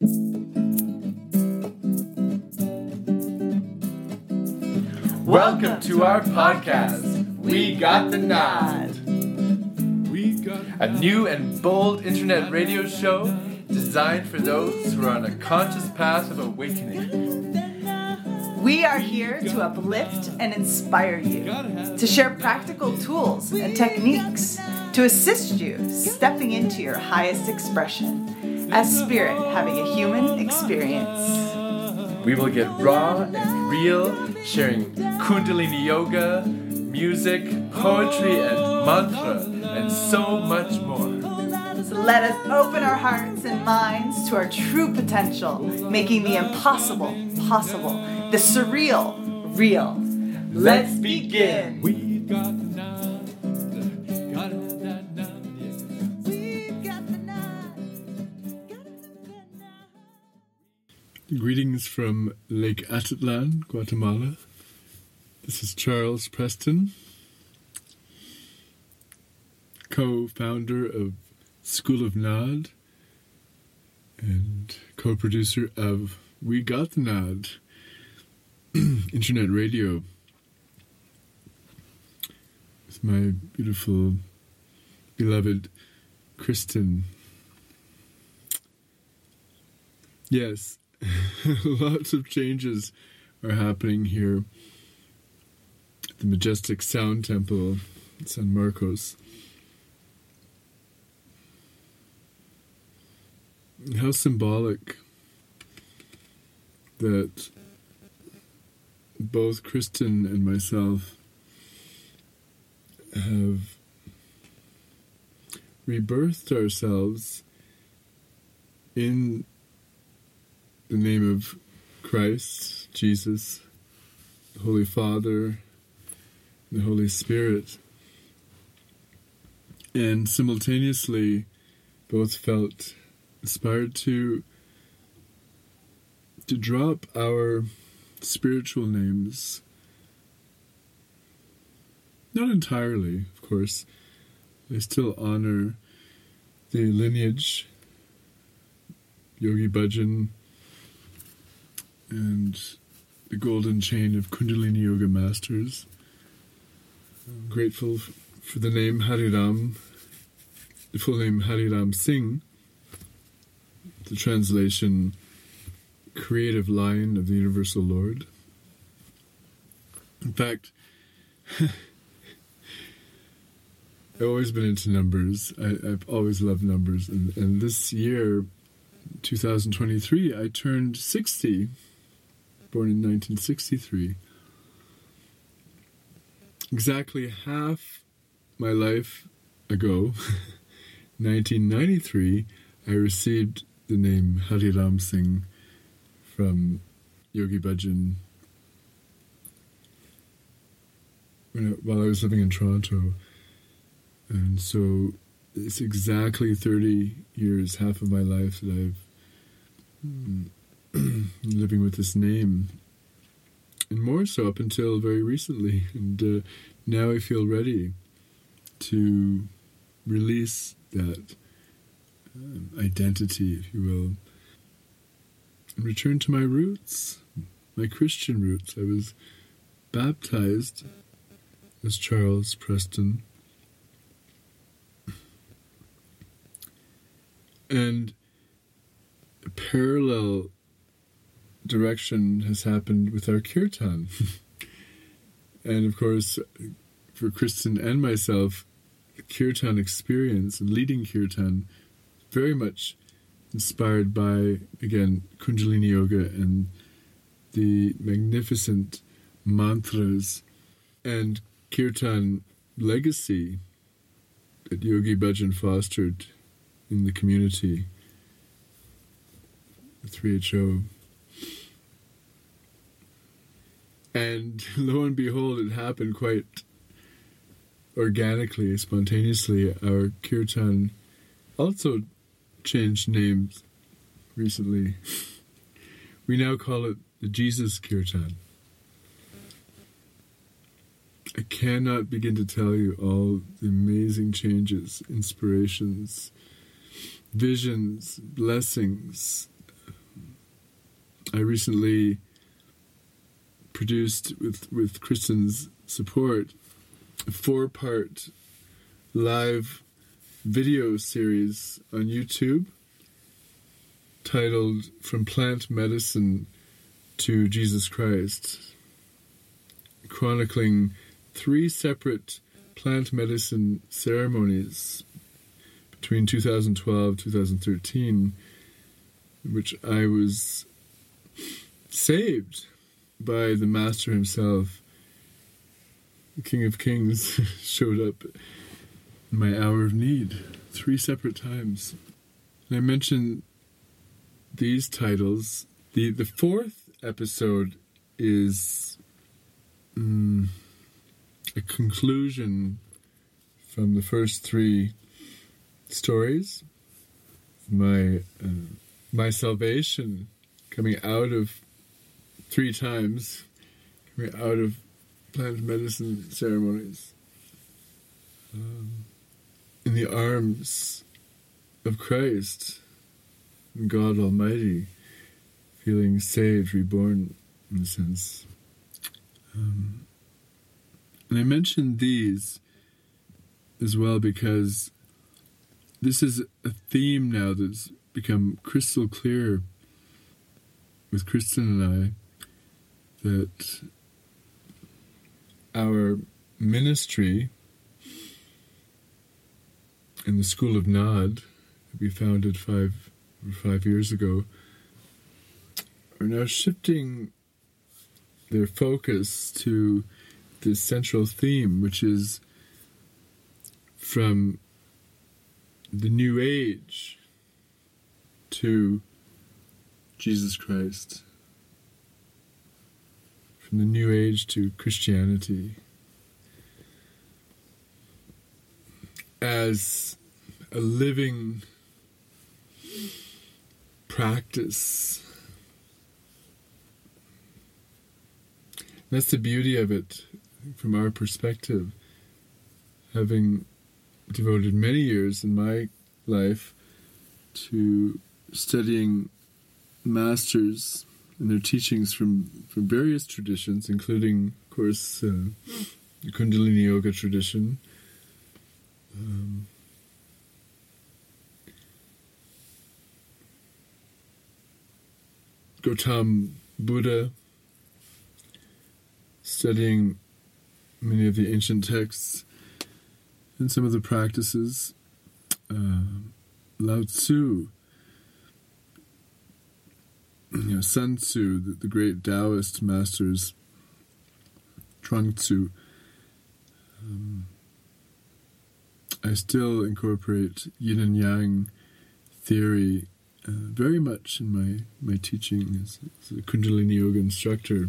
Welcome to our podcast. We got the Naad. We got A new and bold internet radio show designed for those who are on a conscious path of awakening. We are here to uplift and inspire you, to share practical tools and techniques to assist you stepping into your highest expression as spirit having a human experience. We will get raw and real, sharing Kundalini yoga, music, poetry, and mantra, and so much more. Let us open our hearts and minds to our true potential, making the impossible possible, the surreal real. Let's begin. Greetings from Lake Atitlan, Guatemala. This is Charles Preston, co founder of School of Naad and co producer of We Got the Naad internet radio with my beautiful, beloved Kristen. Yes, lots of changes are happening here at the majestic Sound Temple San Marcos. How symbolic that both Kristen and myself have rebirthed ourselves in the name of Christ, Jesus, the Holy Father, the Holy Spirit, and simultaneously both felt inspired to to drop our spiritual names. Not entirely, of course. They still honor the lineage, Yogi Bhajan, and the golden chain of Kundalini Yoga masters. I'm grateful for the name Hariram, the full name Hariram Singh, the translation creative Lion of the Universal Lord. In fact, I've always been into numbers. I, I've always loved numbers. And, and this year, 2023, I turned 60, born in 1963. Exactly half my life ago, 1993, I received the name Hari Ram Singh from Yogi Bhajan when I, while I was living in Toronto. And so it's exactly 30 years, half of my life, that I've mm, living with this name. And more so up until very recently. And uh, now I feel ready to release that um, identity, if you will, and return to my roots, my Christian roots. I was baptized as Charles Preston. And parallel direction has happened with our kirtan. and of course, for Kristen and myself, kirtan experience leading kirtan very much inspired by, again, Kundalini Yoga and the magnificent mantras and kirtan legacy that Yogi Bhajan fostered in the community, the 3HO. And lo and behold, it happened quite organically, spontaneously. Our kirtan also changed names recently. We now call it the Jesus Kirtan. I cannot begin to tell you all the amazing changes, inspirations, visions, blessings, I recently produced with with Kristen's support a four part live video series on YouTube titled From Plant Medicine to Jesus Christ, chronicling three separate plant medicine ceremonies between 2012 2013 which I was saved by the master himself the king of kings showed up in my hour of need three separate times and I mentioned these titles the the fourth episode is mm, a conclusion from the first three stories. My uh, my salvation coming out of three times, out of plant medicine ceremonies, um, in the arms of Christ, and God Almighty, feeling saved, reborn, in a sense. Um, and I mentioned these as well because this is a theme now that's become crystal clear with Kristen and I that our ministry in the School of Naad that we founded five five years ago are now shifting their focus to this central theme, which is from the New Age to Jesus Christ, from the New Age to Christianity, as a living practice. That's the beauty of it from our perspective. Having devoted many years in my life to studying masters and their teachings from, from various traditions, including, of course, uh, the Kundalini Yoga tradition. Um, Gautam Buddha, studying many of the ancient texts and some of the practices. Uh, Lao Tzu, you know, Sun Tzu, the, the great Taoist masters, Chuang Tzu. Um, I still incorporate yin and yang theory uh, very much in my, my teaching as, as a Kundalini Yoga instructor.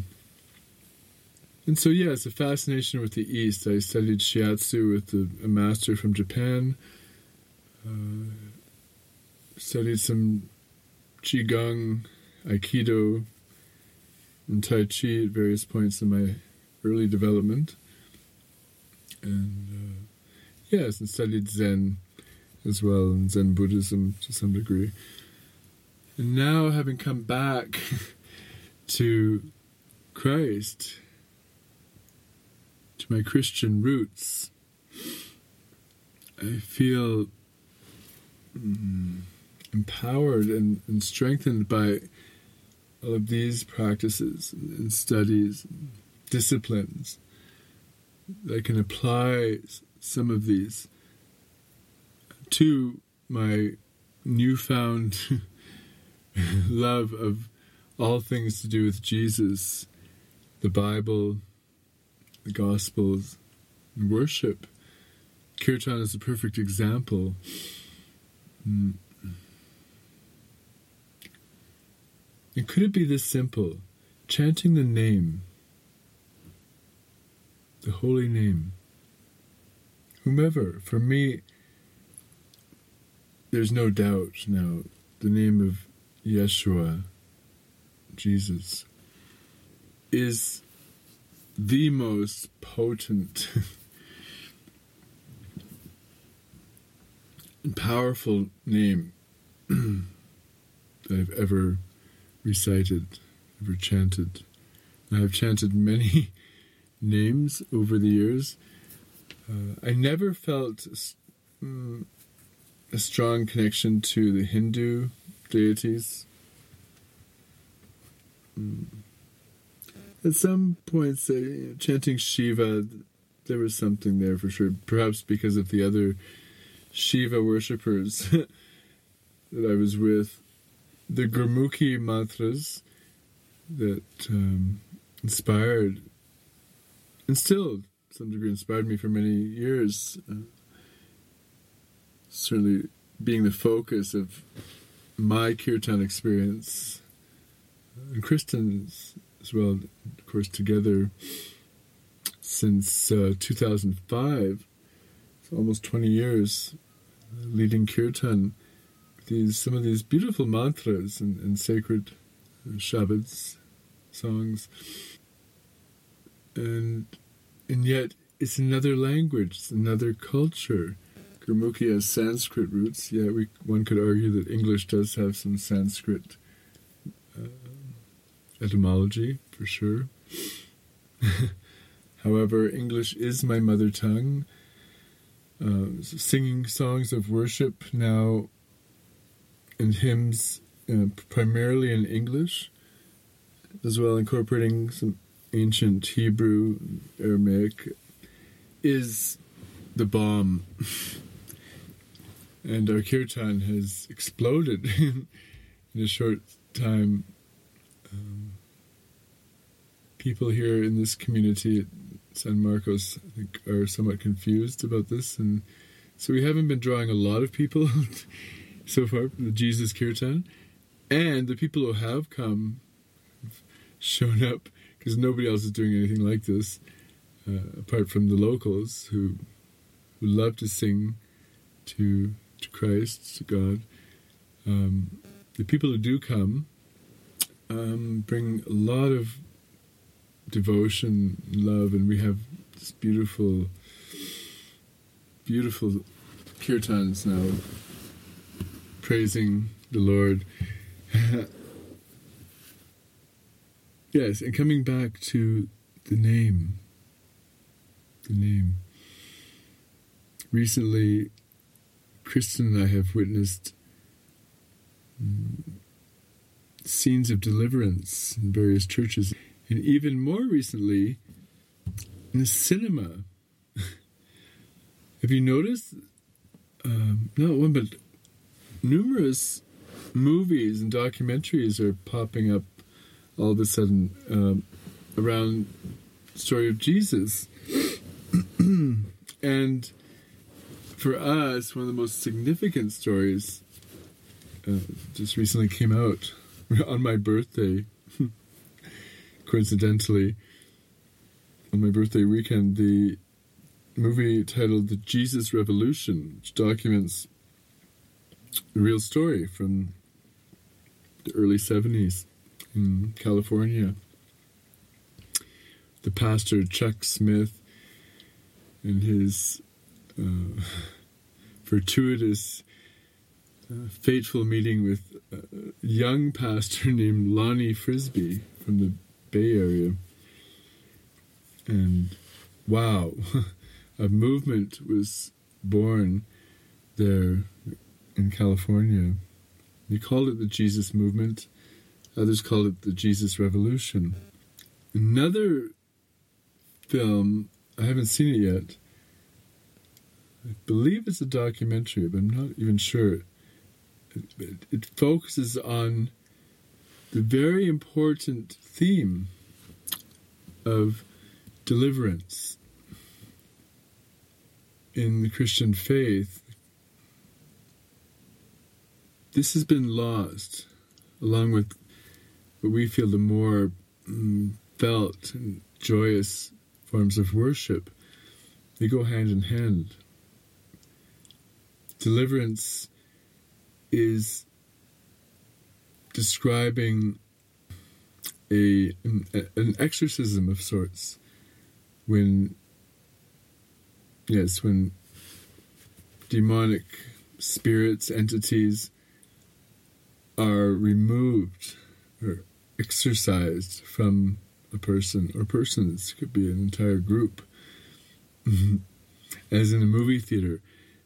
And so, yeah, it's a fascination with the East. I studied shiatsu with a, a master from Japan. Uh, studied some qigong, aikido, and tai chi at various points in my early development. And uh, yes, and studied Zen as well, and Zen Buddhism to some degree. And now, having come back to Christ to my Christian roots, I feel mm, empowered and, and, strengthened by of these practices and studies, and disciplines. I can apply some of these to my newfound love of all things to do with Jesus, the Bible, the Gospels, and worship. Kirtan is a perfect example. Mm. And could it be this simple? Chanting the name, the holy name. Whomever, for me, there's no doubt now, the name of Yeshua, Jesus, is the most potent and powerful name that I've ever recited ever chanted. I have chanted many names over the years. Uh, I never felt mm, a strong connection to the Hindu deities. Mm. At some points, uh, chanting Shiva, there was something there for sure. Perhaps because of the other Shiva worshippers that I was with. The Gurmukhi mantras that um, inspired and still, to some degree, inspired me for many years. Uh, certainly being the focus of my kirtan experience, and Kristen's as well, of course, together since uh, 2005, so almost 20 years, uh, leading kirtan. These some of these beautiful mantras and, and sacred shabads, songs, and and yet it's another language, it's another culture. Gurmukhi has Sanskrit roots. Yeah, we, one could argue that English does have some Sanskrit uh, etymology for sure. However, English is my mother tongue. Uh, singing songs of worship now and hymns uh, primarily in English, as well incorporating some ancient Hebrew, Aramaic, is the bomb. and our kirtan has exploded in a short time. Um, people here in this community at San Marcos, I think, are somewhat confused about this, and so we haven't been drawing a lot of people so far the Jesus Kirtan, and the people who have come shown up because nobody else is doing anything like this, uh, apart from the locals who who love to sing to to Christ, to God. Um, the people who do come um, bring a lot of devotion, love, and we have this beautiful, beautiful kirtans now praising the Lord. yes, and coming back to the name, the name. Recently, Kristen and I have witnessed um, scenes of deliverance in various churches. And even more recently, in the cinema. Have you noticed? Um, not one, but numerous movies and documentaries are popping up all of a sudden um, around story of Jesus. and for us, one of the most significant stories uh, just recently came out on my birthday coincidentally, on my birthday weekend, the movie titled The Jesus Revolution, which documents a real story from the early 70s in California. The pastor Chuck Smith and his uh, fortuitous, uh, fateful meeting with a young pastor named Lonnie Frisbee from the Bay Area. And wow, a movement was born there in California. They called it the Jesus Movement, others called it the Jesus Revolution. Another film, I haven't seen it yet. I believe it's a documentary, but I'm not even sure. It, it, it focuses on the very important theme of deliverance in the Christian faith. This has been lost, along with what we feel the more mm, felt and joyous forms of worship. They go hand in hand. Deliverance is describing a an, an exorcism of sorts when yes when demonic spirits entities are removed or exorcised from a person or persons, could be an entire group. As in a movie theater,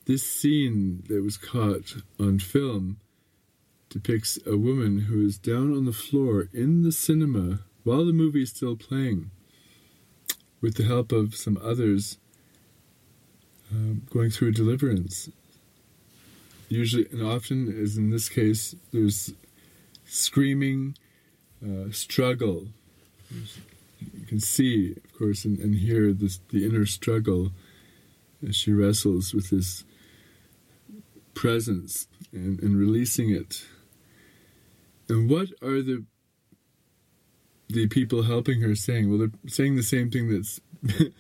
this scene that was caught on film depicts a woman who is down on the floor in the cinema while the movie is still playing, with the help of some others um, going through deliverance. Usually, and often, as in this case, there's screaming, uh, struggle. You can see, of course, and, and hear this, the inner struggle as she wrestles with this presence and, and releasing it. And what are the the people helping her saying? Well, they're saying the same thing that's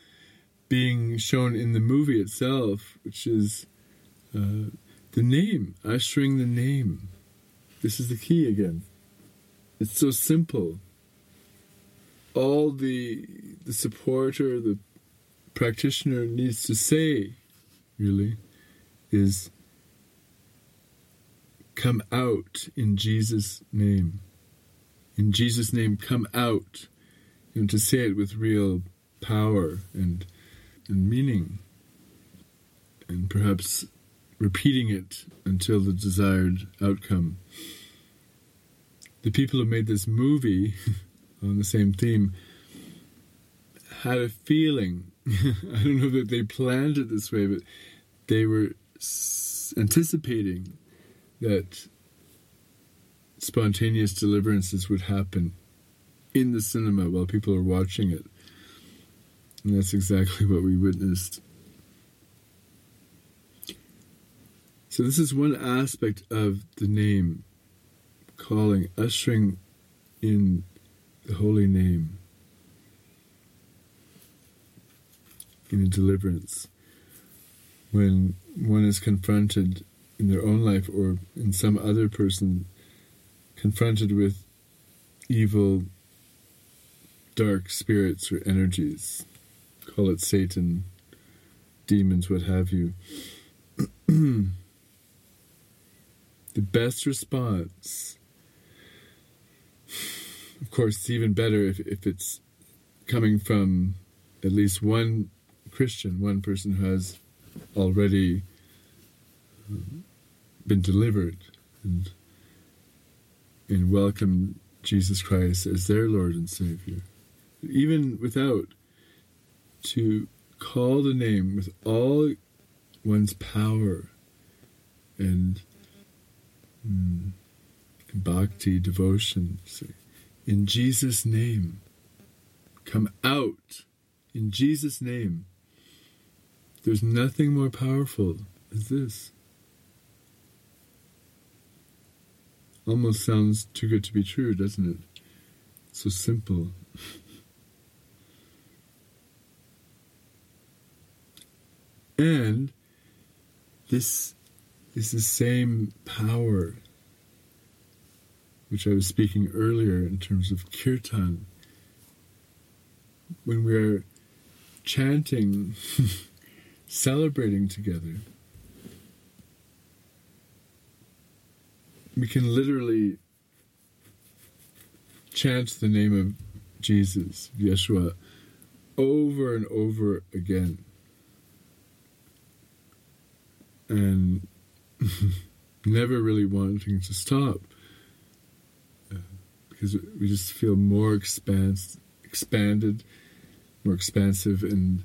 being shown in the movie itself, which is uh, the name, ushering the name. This is the key again. It's so simple. All the the supporter, the practitioner needs to say, really, is come out in Jesus' name. In Jesus' name, come out. And to say it with real power and, and meaning. And perhaps repeating it until the desired outcome. The people who made this movie on the same theme had a feeling. I don't know that they planned it this way, but they were anticipating that spontaneous deliverances would happen in the cinema while people are watching it. And that's exactly what we witnessed. So, this is one aspect of the name calling, ushering in the holy name in a deliverance. When one is confronted in their own life or in some other person confronted with evil, dark spirits or energies, call it Satan, demons, what have you. the best response, of course, it's even better if, if it's coming from at least one Christian, one person who has already um, been delivered and and welcome Jesus Christ as their Lord and Savior. Even without to call the name with all one's power and mm, bhakti devotion. In Jesus' name, come out. In Jesus' name. There's nothing more powerful than this. Almost sounds too good to be true, doesn't it? So simple. and this is the same power which I was speaking earlier in terms of kirtan. When we're chanting, celebrating together, we can literally chant the name of Jesus, Yeshua, over and over again. And never really wanting to stop. Uh, because we just feel more expans- expanded, more expansive, and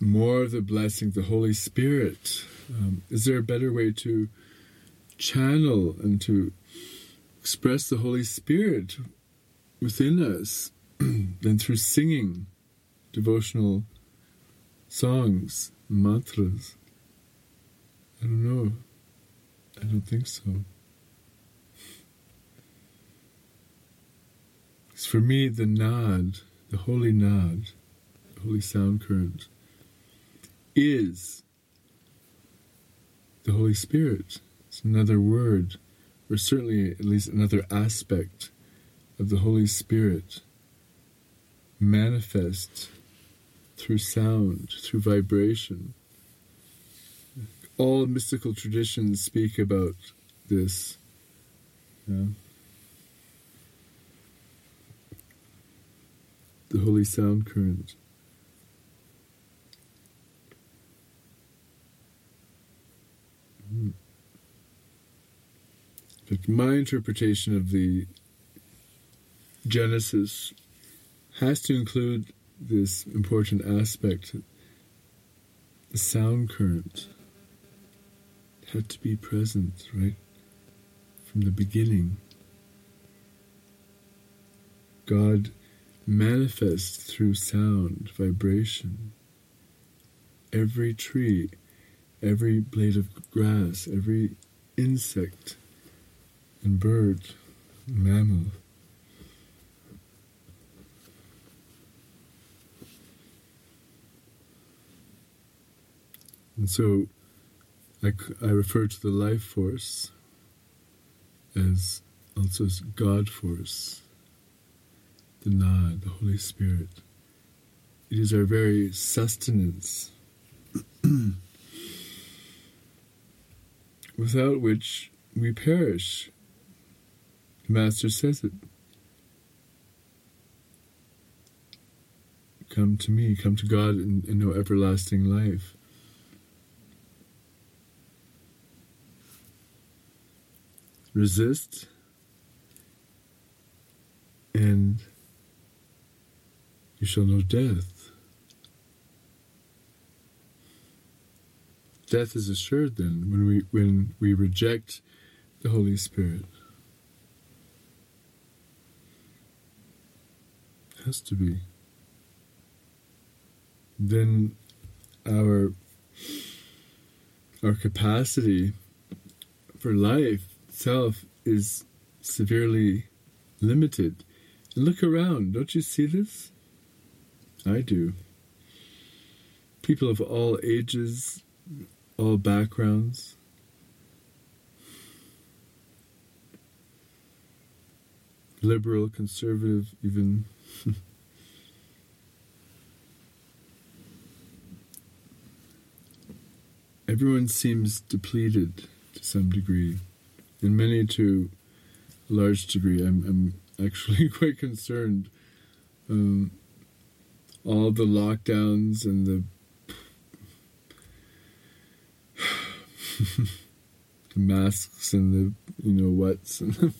more of the blessing, the Holy Spirit. Um, is there a better way to channel and to express the Holy Spirit within us than through singing devotional songs, mantras. I don't know. I don't think so. Because for me, the naad, the holy naad, the holy sound current, is the Holy Spirit. It's another word, or certainly at least another aspect of the Holy Spirit manifest through sound, through vibration. All mystical traditions speak about this. Yeah. the holy sound current. Hmm. But my interpretation of the Genesis has to include this important aspect the sound current had to be present, right? From the beginning. God manifests through sound, vibration. Every tree, every blade of grass, every insect and bird, mammal. And so I, refer to the life force as also as God force, the Na, the Holy Spirit. It is our very sustenance, without which we perish. The Master says it. Come to me, come to God and, and know everlasting life. Resist and you shall know death. Death is assured then when we when we reject the Holy Spirit. has to be. Then our our capacity for life itself is severely limited. Look around, don't you see this? I do. People of all ages, all backgrounds. Liberal, conservative, even. Everyone seems depleted to some degree in many to a large degree. I'm, I'm actually quite concerned. Um, all the lockdowns and the masks and the you know what's and the,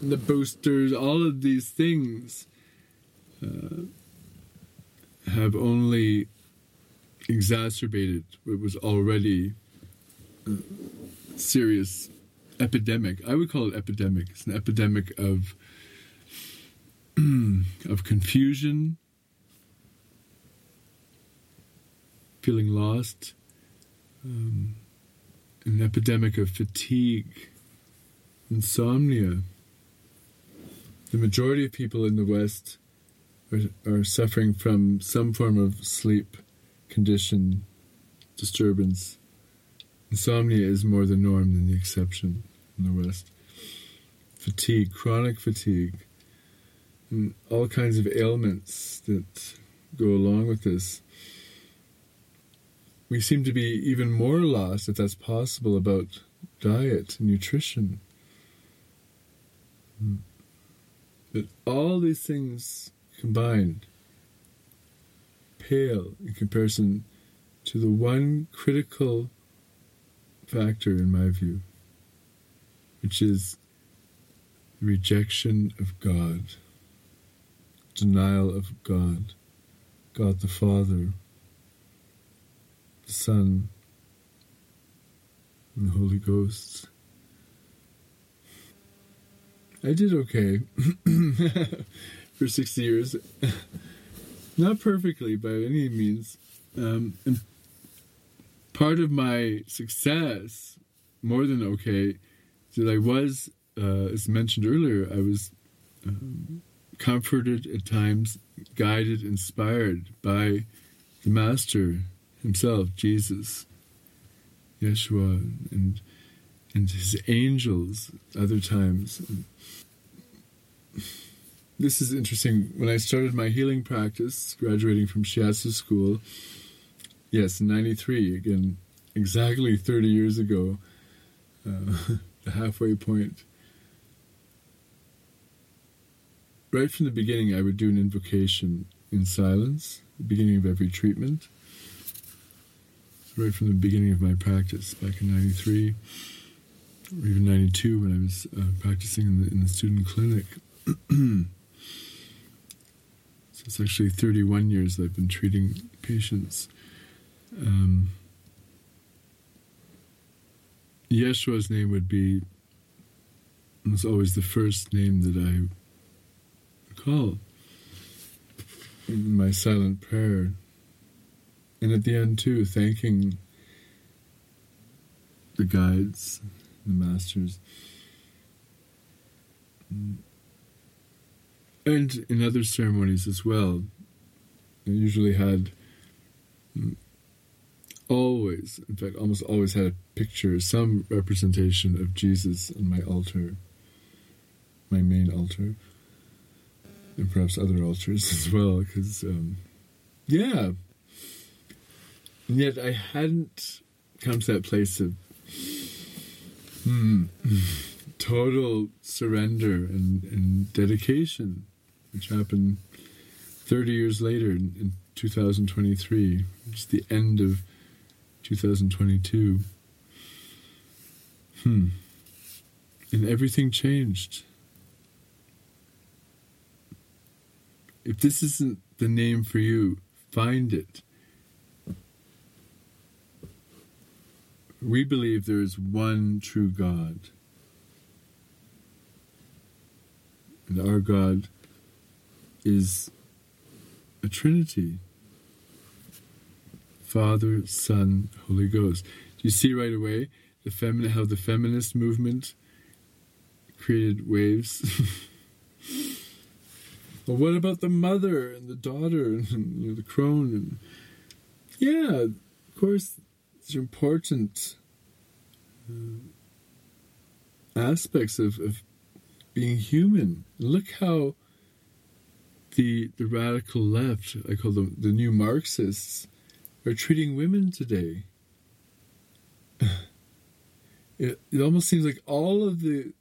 and the boosters, all of these things uh, have only exacerbated what was already serious epidemic. I would call it epidemic. It's an epidemic of of confusion, feeling lost, um, an epidemic of fatigue, insomnia. The majority of people in the West are, are suffering from some form of sleep condition disturbance. Insomnia is more the norm than the exception the West. Fatigue, chronic fatigue, and all kinds of ailments that go along with this. We seem to be even more lost, if that's possible, about diet and nutrition. Hmm. But all these things combined pale in comparison to the one critical factor, in my view, which is rejection of God, denial of God, God the Father, the Son, and the Holy Ghost. I did okay for 60 years. Not perfectly by any means. Um, and part of my success, more than okay, that I was, uh, as mentioned earlier, I was um, comforted at times, guided, inspired by the Master himself, Jesus, Yeshua, and and his angels. Other times, this is interesting. When I started my healing practice, graduating from Shiatsu school, yes, in '93, again, exactly 30 years ago. Uh, the halfway point. Right from the beginning, I would do an invocation in silence, the beginning of every treatment. Right from the beginning of my practice, back in '93 or even '92, when I was uh, practicing in the, in the student clinic. so it's actually 31 years that I've been treating patients. Um, Yeshua's name would be was always the first name that I call in my silent prayer. And at the end, too, thanking the guides, the masters. And in other ceremonies as well. I usually had always, in fact, almost always had a picture, some representation of Jesus on my altar, my main altar, and perhaps other altars as well, because, um, yeah. And yet I hadn't come to that place of hmm, total surrender and, and dedication, which happened 30 years later in, in 2023, just the end of 2022. Hmm. And everything changed. If this isn't the name for you, find it. We believe there is one true God. And our God is a Trinity. Father, Son, Holy Ghost. Do you see right away the how the feminist movement created waves? well, what about the mother and the daughter and you know, the crone? And yeah, of course, are important uh, aspects of, of being human. Look how the the radical left, I call them the new Marxists are treating women today. It, it almost seems like all of the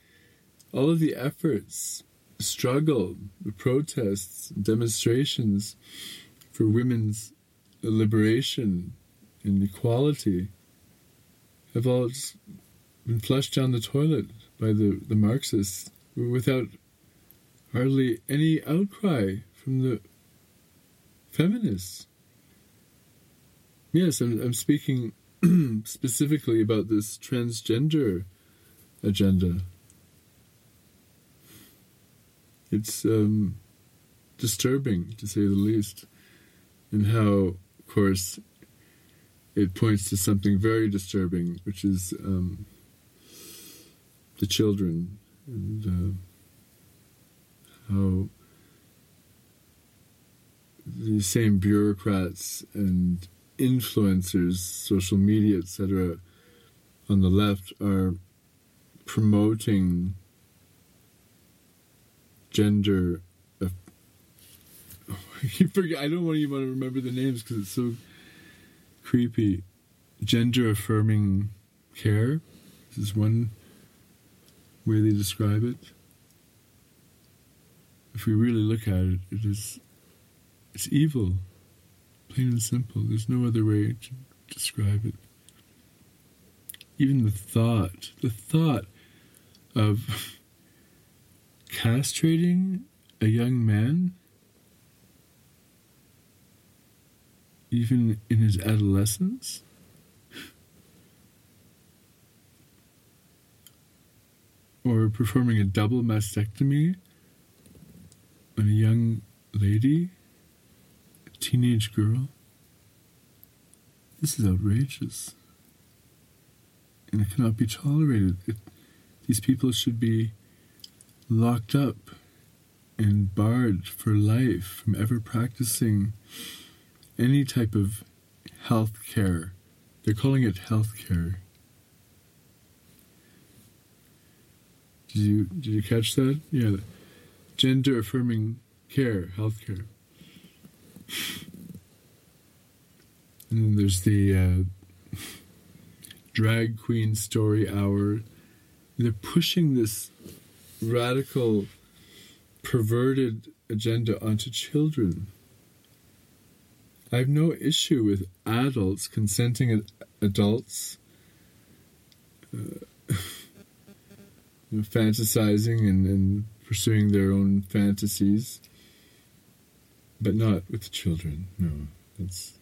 all of the efforts, struggle, the protests, demonstrations for women's liberation and equality have all been flushed down the toilet by the, the Marxists without hardly any outcry from the feminists. Yes, I'm, I'm speaking specifically about this transgender agenda. It's um, disturbing, to say the least, and how, of course, it points to something very disturbing, which is um, the children and uh, how the same bureaucrats and influencers, social media, etc., on the left are promoting gender. I don't even want to remember the names because it's so creepy. Gender affirming care. This is one way they describe it. If we really look at it, it is it's evil. Plain and simple. There's no other way to describe it. Even the thought, the thought of castrating a young man, even in his adolescence, or performing a double mastectomy on a young lady teenage girl. This is outrageous. And it cannot be tolerated. It, these people should be locked up and barred for life from ever practicing any type of health care. They're calling it health care. Did you did you catch that? Yeah. Gender affirming care, health care. And then there's the uh, drag queen story hour. They're pushing this radical perverted agenda onto children. I have no issue with adults, consenting adults, uh, fantasizing and, and pursuing their own fantasies, but not with the children. No, that's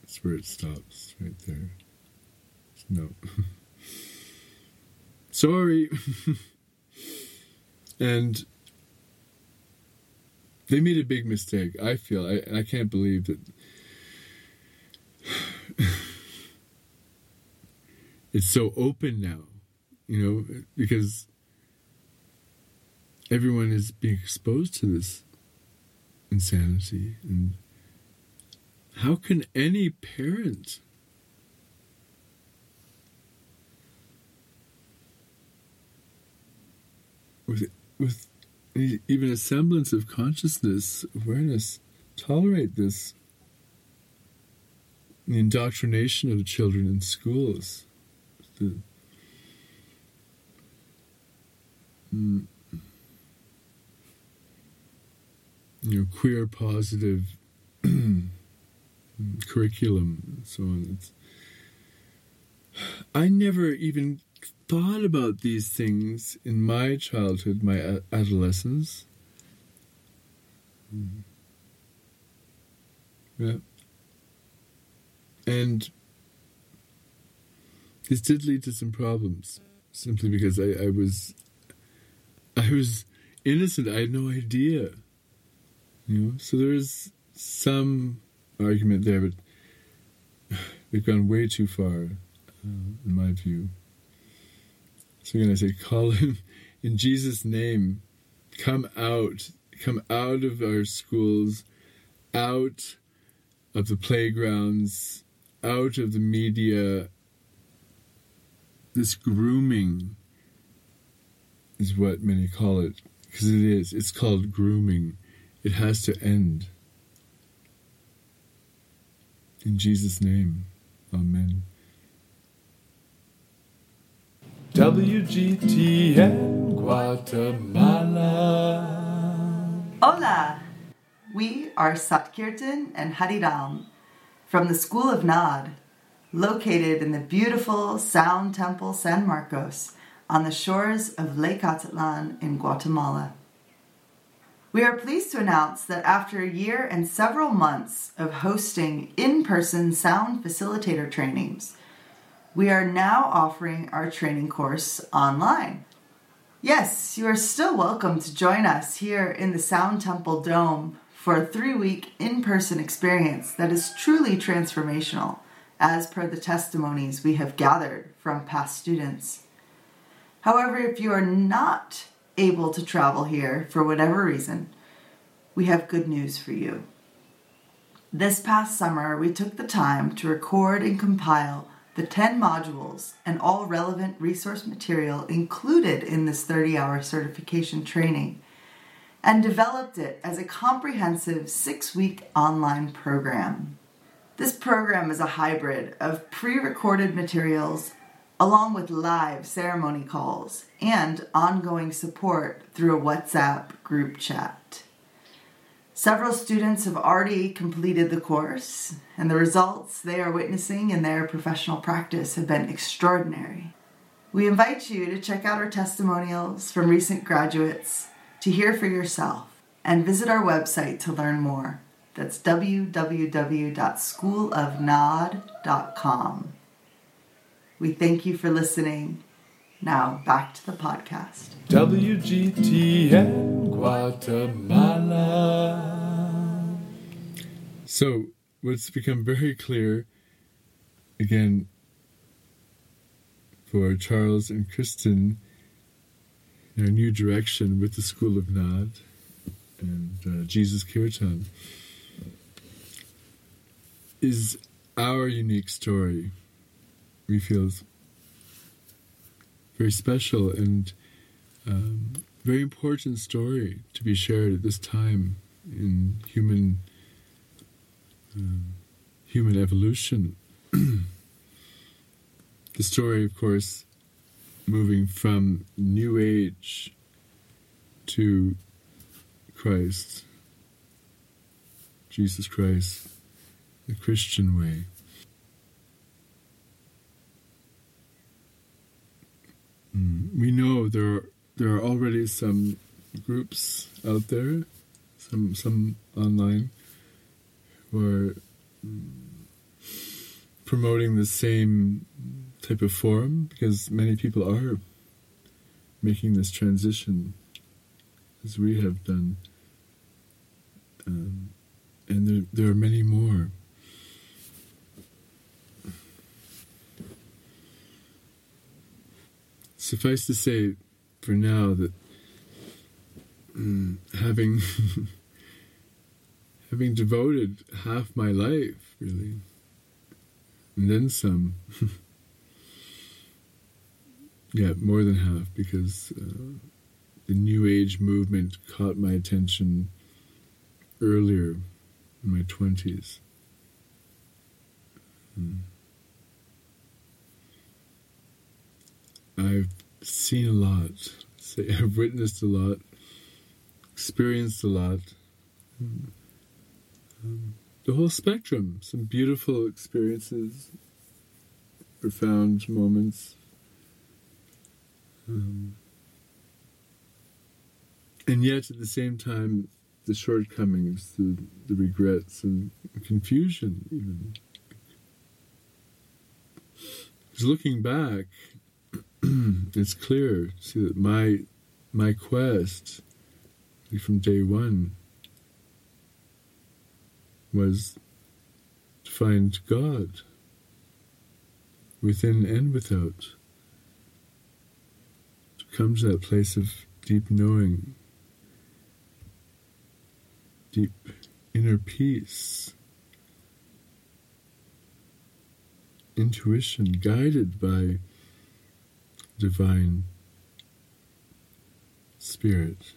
that's where it stops, right there. No. Sorry. and they made a big mistake. I feel I I can't believe that. it's so open now, you know, because everyone is being exposed to this insanity. And how can any parent with with even a semblance of consciousness awareness tolerate this the indoctrination of the children in schools? The mm, you know, queer positive curriculum and so on. It's, I never even thought about these things in my childhood, my adolescence. Mm-hmm. Yeah. And this did lead to some problems, simply because I, I was I was innocent. I had no idea know, so there is some argument there, but they've gone way too far, uh, in my view. So again, I say, call him in Jesus' name. Come out, come out of our schools, out of the playgrounds, out of the media. This grooming is what many call it, because it is. It's called grooming. It has to end. In Jesus' name, Amen. WGTN Guatemala. Hola! We are Satkirtan and Hariram from the School of Naad, located in the beautiful Sound Temple San Marcos on the shores of Lake Atitlan in Guatemala. We are pleased to announce that after a year and several months of hosting in person sound facilitator trainings, we are now offering our training course online. Yes, you are still welcome to join us here in the Sound Temple Dome for a three week in person experience that is truly transformational, as per the testimonies we have gathered from past students. However, if you are not able to travel here for whatever reason, we have good news for you. This past summer, we took the time to record and compile the 10 modules and all relevant resource material included in this 30 hour certification training and developed it as a comprehensive six week online program. This program is a hybrid of pre recorded materials along with live ceremony calls and ongoing support through a WhatsApp group chat. Several students have already completed the course, and the results they are witnessing in their professional practice have been extraordinary. We invite you to check out our testimonials from recent graduates to hear for yourself and visit our website to learn more. That's www.schoolofnaad.com. We thank you for listening. Now, back to the podcast. WGTN Guatemala. So, what's become very clear again for Charles and Kristen in our new direction with the School of Naad and uh, Jesus Kirtan is our unique story we feel very special and um, very important story to be shared at this time in human um, human evolution. the story, of course, moving from New Age to Christ, Jesus Christ, the Christian way. Mm, we know there are, there are already some groups out there, some some online, who are promoting the same type of forum because many people are making this transition as we have done. Um, and there, there are many more. Suffice to say, for now, that mm, having having devoted half my life, really, and then some. yeah, more than half, because uh, the New Age movement caught my attention earlier in my 20s. Hmm. I've seen a lot, say, I've witnessed a lot, experienced a lot. Hmm. Um, the whole spectrum, some beautiful experiences, profound moments. Um, and yet, at the same time, the shortcomings, the, the regrets, and confusion, even. Because looking back, it's clear. See that my my quest from day one was to find God within and without, to come to that place of deep knowing deep inner peace, intuition guided by divine spirit,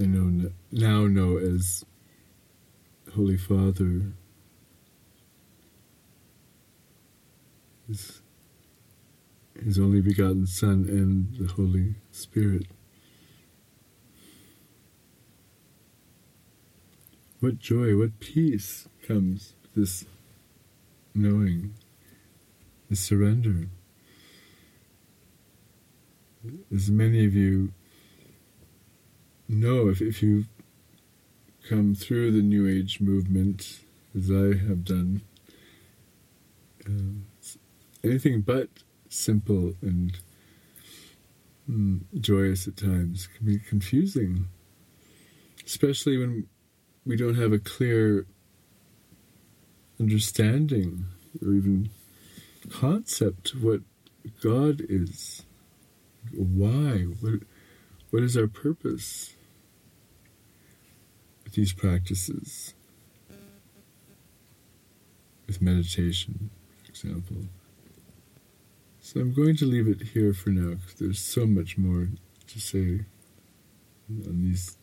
I know now know as Holy Father, His, His only begotten Son, and the Holy Spirit. What joy, what peace comes this knowing, this surrender. As many of you know, if, if you come through the New Age movement, as I have done, uh, anything but simple and mm, joyous at times can be confusing, especially when we don't have a clear understanding or even concept of what God is. Why? What, what is our purpose with these practices? With meditation, for example. So I'm going to leave it here for now because there's so much more to say on these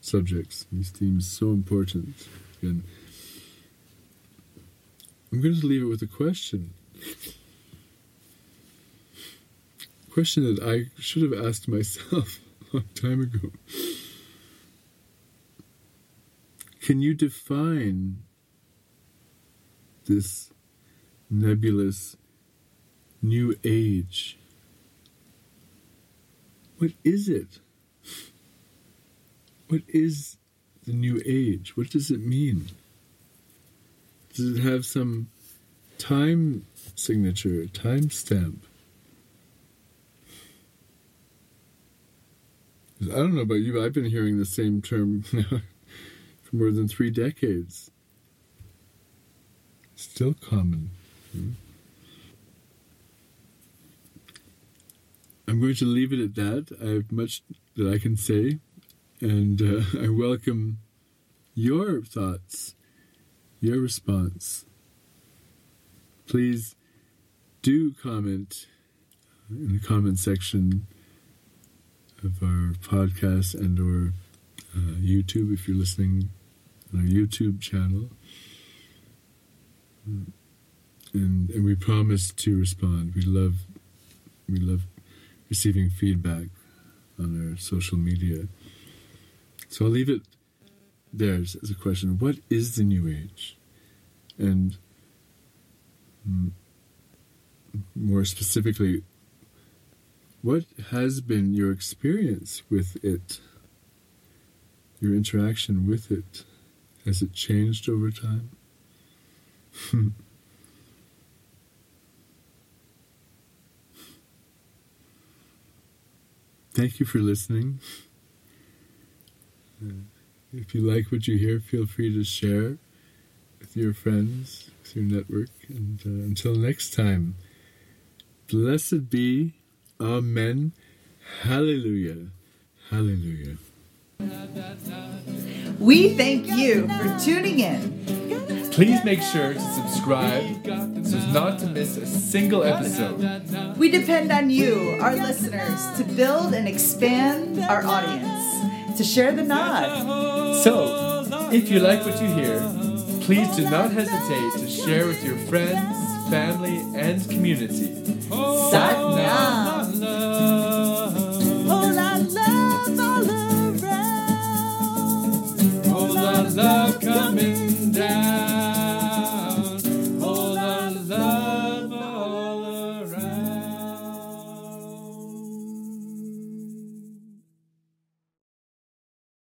subjects, these themes, so important. And I'm going to leave it with a question. Question that I should have asked myself a long time ago. Can you define this nebulous new age? What is it? What is the new age? What does it mean? Does it have some time signature, time stamp? I don't know about you, but I've been hearing the same term now for more than three decades. Still common. Hmm? I'm going to leave it at that. I have much that I can say and uh, I welcome your thoughts, your response. Please do comment in the comment section of our podcast and or uh, YouTube if you're listening on our YouTube channel. And, and we promise to respond. We love we love receiving feedback on our social media. So I'll leave it there as a question. What is the New Age? And more specifically, what has been your experience with it? Your interaction with it? Has it changed over time? Thank you for listening. Uh, if you like what you hear, feel free to share with your friends, with your network. And uh, until next time, blessed be, Amen, Hallelujah, Hallelujah. We thank you for tuning in. Please make sure to subscribe so as not to miss a single episode. We depend on you, our listeners, to build and expand our audience, to share the naad. So, if you like what you hear, please do not hesitate to share with your friends, family, and community. Sat Nam.